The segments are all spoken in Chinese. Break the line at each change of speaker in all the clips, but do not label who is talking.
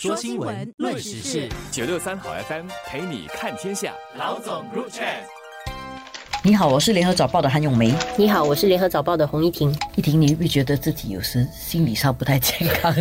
说新闻，论时事，
九六三好 FM 陪你看天下。
老总入场。
你好，我是联合早报的韩永梅。
你好，我是联合早报的洪一婷。
一婷，你会不会觉得自己有时心理上不太健康？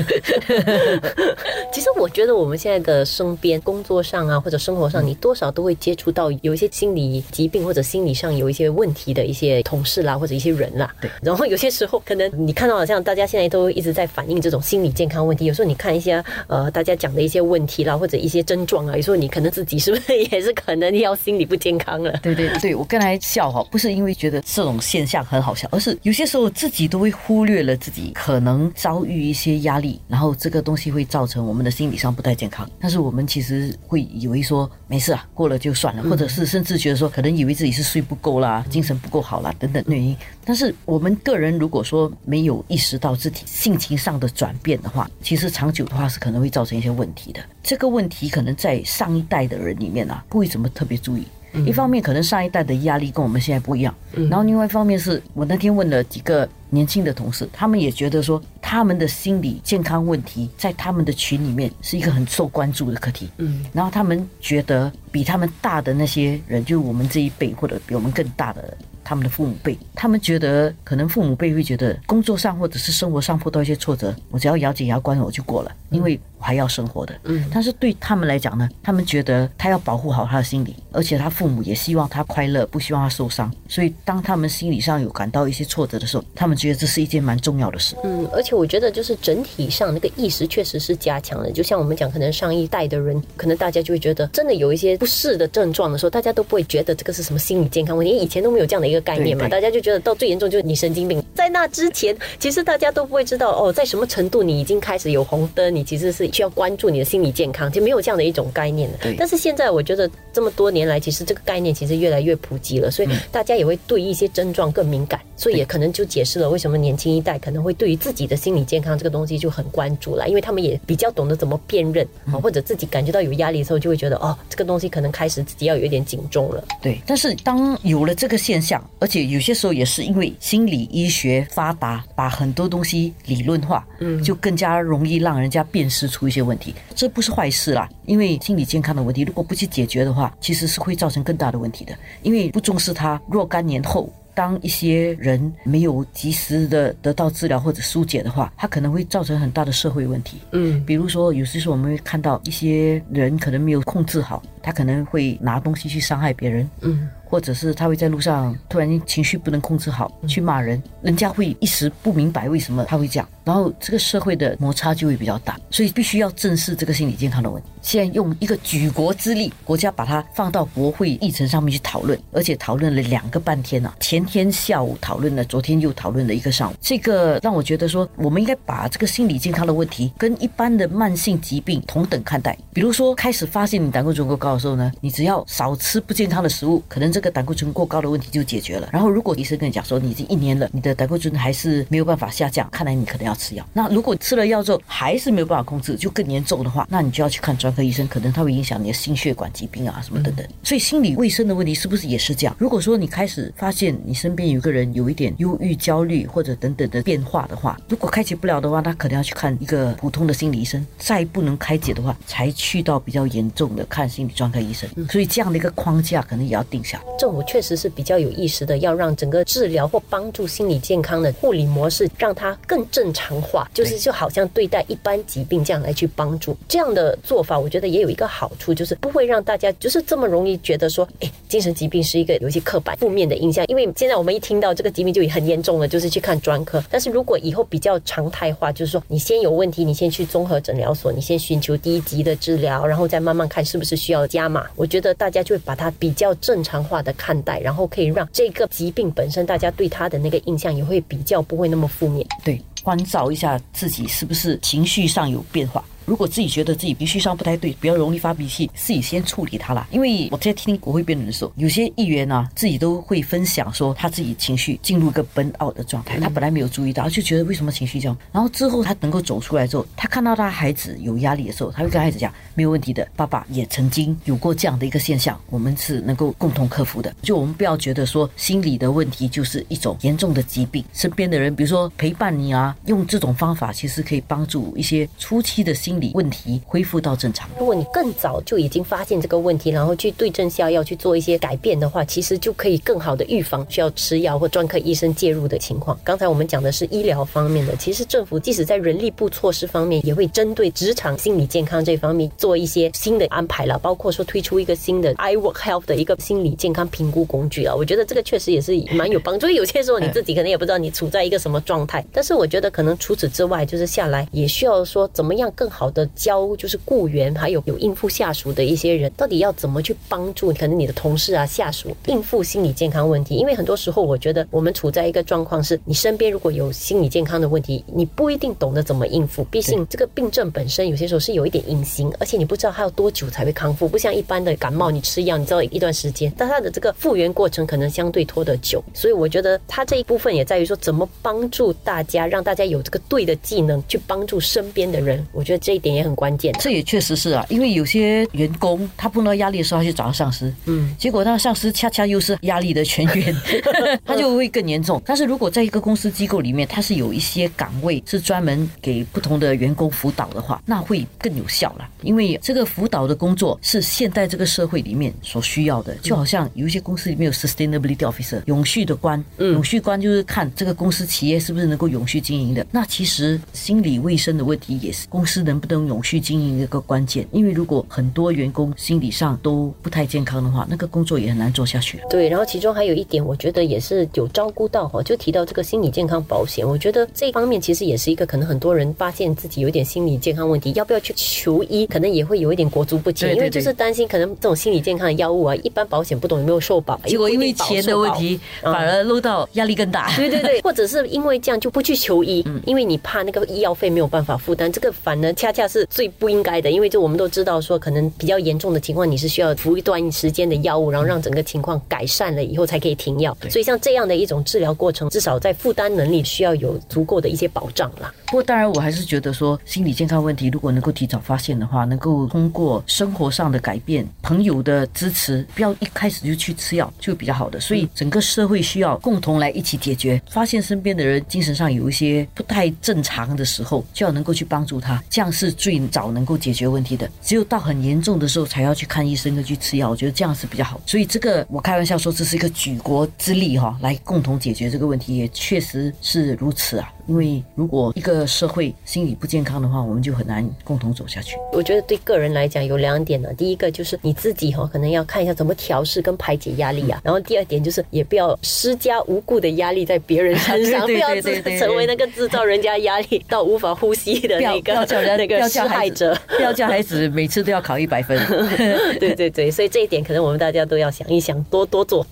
其实我觉得我们现在的身边、工作上啊，或者生活上，你多少都会接触到有一些心理疾病或者心理上有一些问题的一些同事啦，或者一些人啦。
对。
然后有些时候，可能你看到好像大家现在都一直在反映这种心理健康问题。有时候你看一些呃，大家讲的一些问题啦，或者一些症状啊，有时候你可能自己是不是也是可能要心理不健康了？
对对对，我刚才笑哈，不是因为觉得这种现象很好笑，而是有些时候自己都会忽略了自己可能遭遇一些压力，然后这个东西会造成我们的心理上不太健康。但是我们其实会以为说没事啊，过了就算了，或者是甚至觉得说可能以为自己是睡不够啦，精神不够好啦等等原因。但是我们个人如果说没有意识到自己性情上的转变的话，其实长久的话是可能会造成一些问题的。这个问题可能在上一代的人里面啊，不会怎么特别注意。一方面可能上一代的压力跟我们现在不一样，然后另外一方面是我那天问了几个年轻的同事，他们也觉得说他们的心理健康问题在他们的群里面是一个很受关注的课题。嗯，然后他们觉得比他们大的那些人，就是我们这一辈或者比我们更大的他们的父母辈，他们觉得可能父母辈会觉得工作上或者是生活上碰到一些挫折，我只要咬紧牙关我就过了，因为我还要生活的。嗯，但是对他们来讲呢，他们觉得他要保护好他的心理，而且他父母也希望他快乐，不希望他受伤。所以当他们心理上有感到一些挫折的时候，他们觉得这是一件蛮重要的事。
嗯，而且我觉得就是整体上那个意识确实是加强了。就像我们讲，可能上一代的人，可能大家就会觉得真的有一些不适的症状的时候，大家都不会觉得这个是什么心理健康问题，因为以前都没有这样的一个概念嘛，大家就觉得到最严重就是你神经病。在那之前，其实大家都不会知道哦，在什么程度你已经开始有红灯，你其实是需要关注你的心理健康，就没有这样的一种概念
的。
但是现在我觉得这么多年来，其实这个概念其实越来越普及了，所以大家也会对一些症状更敏感，所以也可能就解释了为什么年轻一代可能会对于自己的心理健康这个东西就很关注了，因为他们也比较懂得怎么辨认啊，或者自己感觉到有压力的时候，就会觉得哦，这个东西可能开始自己要有一点警钟了。
对。但是当有了这个现象，而且有些时候也是因为心理医学发达，把很多东西理论化，嗯，就更加容易让人家辨识出一些问题。这不是坏事啦，因为心理健康的问题如果不去解决的话，其实是会造成更大的问题的。因为不重视它，若干年后，当一些人没有及时的得到治疗或者疏解的话，它可能会造成很大的社会问题。嗯，比如说有些时候我们会看到一些人可能没有控制好，他可能会拿东西去伤害别人。嗯。或者是他会在路上突然间情绪不能控制好，去骂人，人家会一时不明白为什么他会这样，然后这个社会的摩擦就会比较大，所以必须要正视这个心理健康的问题。现在用一个举国之力，国家把它放到国会议程上面去讨论，而且讨论了两个半天呢。前天下午讨论了，昨天又讨论了一个上午。这个让我觉得说，我们应该把这个心理健康的问题跟一般的慢性疾病同等看待。比如说，开始发现你胆固醇过高的时候呢，你只要少吃不健康的食物，可能这个胆固醇过高的问题就解决了。然后，如果医生跟你讲说你已经一年了，你的胆固醇还是没有办法下降，看来你可能要吃药。那如果吃了药之后还是没有办法控制，就更严重的话，那你就要去看专科医生，可能它会影响你的心血管疾病啊什么等等。所以，心理卫生的问题是不是也是这样？如果说你开始发现你身边有个人有一点忧郁、焦虑或者等等的变化的话，如果开解不了的话，他可能要去看一个普通的心理医生。再不能开解的话，才去到比较严重的看心理专科医生。所以，这样的一个框架可能也要定下。
政府确实是比较有意识的，要让整个治疗或帮助心理健康的护理模式让它更正常化，就是就好像对待一般疾病这样来去帮助。这样的做法，我觉得也有一个好处，就是不会让大家就是这么容易觉得说，哎，精神疾病是一个有一些刻板负面的印象。因为现在我们一听到这个疾病就很严重了，就是去看专科。但是如果以后比较常态化，就是说你先有问题，你先去综合诊疗所，你先寻求第一级的治疗，然后再慢慢看是不是需要加码。我觉得大家就会把它比较正常化的看待，然后可以让这个疾病本身大家对他的那个印象也会比较不会那么负面。
对，关照一下自己是不是情绪上有变化。如果自己觉得自己情绪上不太对，比较容易发脾气，自己先处理它啦。因为我在听国会辩论的时候，有些议员啊，自己都会分享说，他自己情绪进入一个奔傲的状态，他本来没有注意到，就觉得为什么情绪这样。然后之后他能够走出来之后，他看到他孩子有压力的时候，他会跟孩子讲，没有问题的，爸爸也曾经有过这样的一个现象，我们是能够共同克服的。就我们不要觉得说心理的问题就是一种严重的疾病，身边的人，比如说陪伴你啊，用这种方法其实可以帮助一些初期的心理。理问题恢复到正常。
如果你更早就已经发现这个问题，然后去对症下药去做一些改变的话，其实就可以更好的预防需要吃药或专科医生介入的情况。刚才我们讲的是医疗方面的，其实政府即使在人力部措施方面，也会针对职场心理健康这方面做一些新的安排了，包括说推出一个新的 i work health 的一个心理健康评估工具啊。我觉得这个确实也是蛮有帮助。有些时候你自己可能也不知道你处在一个什么状态，但是我觉得可能除此之外，就是下来也需要说怎么样更好的教，就是雇员还有有应付下属的一些人，到底要怎么去帮助可能你的同事啊下属应付心理健康问题。因为很多时候我觉得我们处在一个状况是，你身边如果有心理健康的问题，你不一定懂得怎么应付。毕竟这个病症本身有些时候是有一点隐形，而且你不知道它要多久才会康复，不像一般的感冒，你吃药你知道一段时间，但它的这个复原过程可能相对拖得久。所以我觉得它这一部分也在于说怎么帮助大家，让大家有这个对的技能去帮助身边的人。我觉得这一点也很关键。
这也确实是啊，因为有些员工他碰到压力的时候，他去找上司，嗯，结果那上司恰恰又是压力的泉源，他就会更严重。但是如果在一个公司机构里面，它是有一些岗位是专门给不同的员工辅导的话，那会更有效了。因为这个辅导的工作是现代这个社会里面所需要的，就好像有一些公司里面有 sustainability officer 永续的官，永续官就是看这个公司企业是不是能够永续经营的。那其实心理卫生的问题也是公司能不能永续经营的一个关键。因为如果很多员工心理上都不太健康的话，那个工作也很难做下去。
对，然后其中还有一点，我觉得也是有照顾到哈，就提到这个心理健康保险。我觉得这方面其实也是一个可能很多人发现自己有点心理健康问题，要不要去求医，可能也会有一点裹足不前，因为就是担心可能这种心理健康的药物啊，一般保险不懂有没有受保，
结果因为钱的问题，反而漏到压力更大。
对对对，或者是因为这样就不去求医，因为你怕那个医药费没有办法负担，这个反而恰恰恰是最不应该的，因为就我们都知道说，可能比较严重的情况，你是需要服一段时间的药物，然后让整个情况改善了以后才可以停药。所以像这样的一种治疗过程，至少在负担能力需要有足够的一些保障啦。
不过当然，我还是觉得说，心理健康问题如果能够提早发现的话，能够通过生活上的改变、朋友的支持，不要一开始就去吃药，就比较好的。所以整个社会需要共同来一起解决。发现身边的人精神上有一些不太正常的时候，就要能够去帮助他，这样是最早能够解决问题的。只有到很严重的时候才要去看医生跟去吃药，我觉得这样是比较好。所以这个我开玩笑说，这是一个举国之力哈，来共同解决这个问题，也确实是如此啊。因为如果一个社会心理不健康的话，我们就很难共同走下去。
我觉得对个人来讲有两点呢，第一个就是你自己哈，可能要看一下怎么调试跟排解压力啊。然后第二点就是也不要施加无故的压力在别人身上，不要成为那个制造人家压力到无法呼吸的那个 那个施害者。
不要叫孩子每次都要考一百分。
对对对，所以这一点可能我们大家都要想一想，多多做。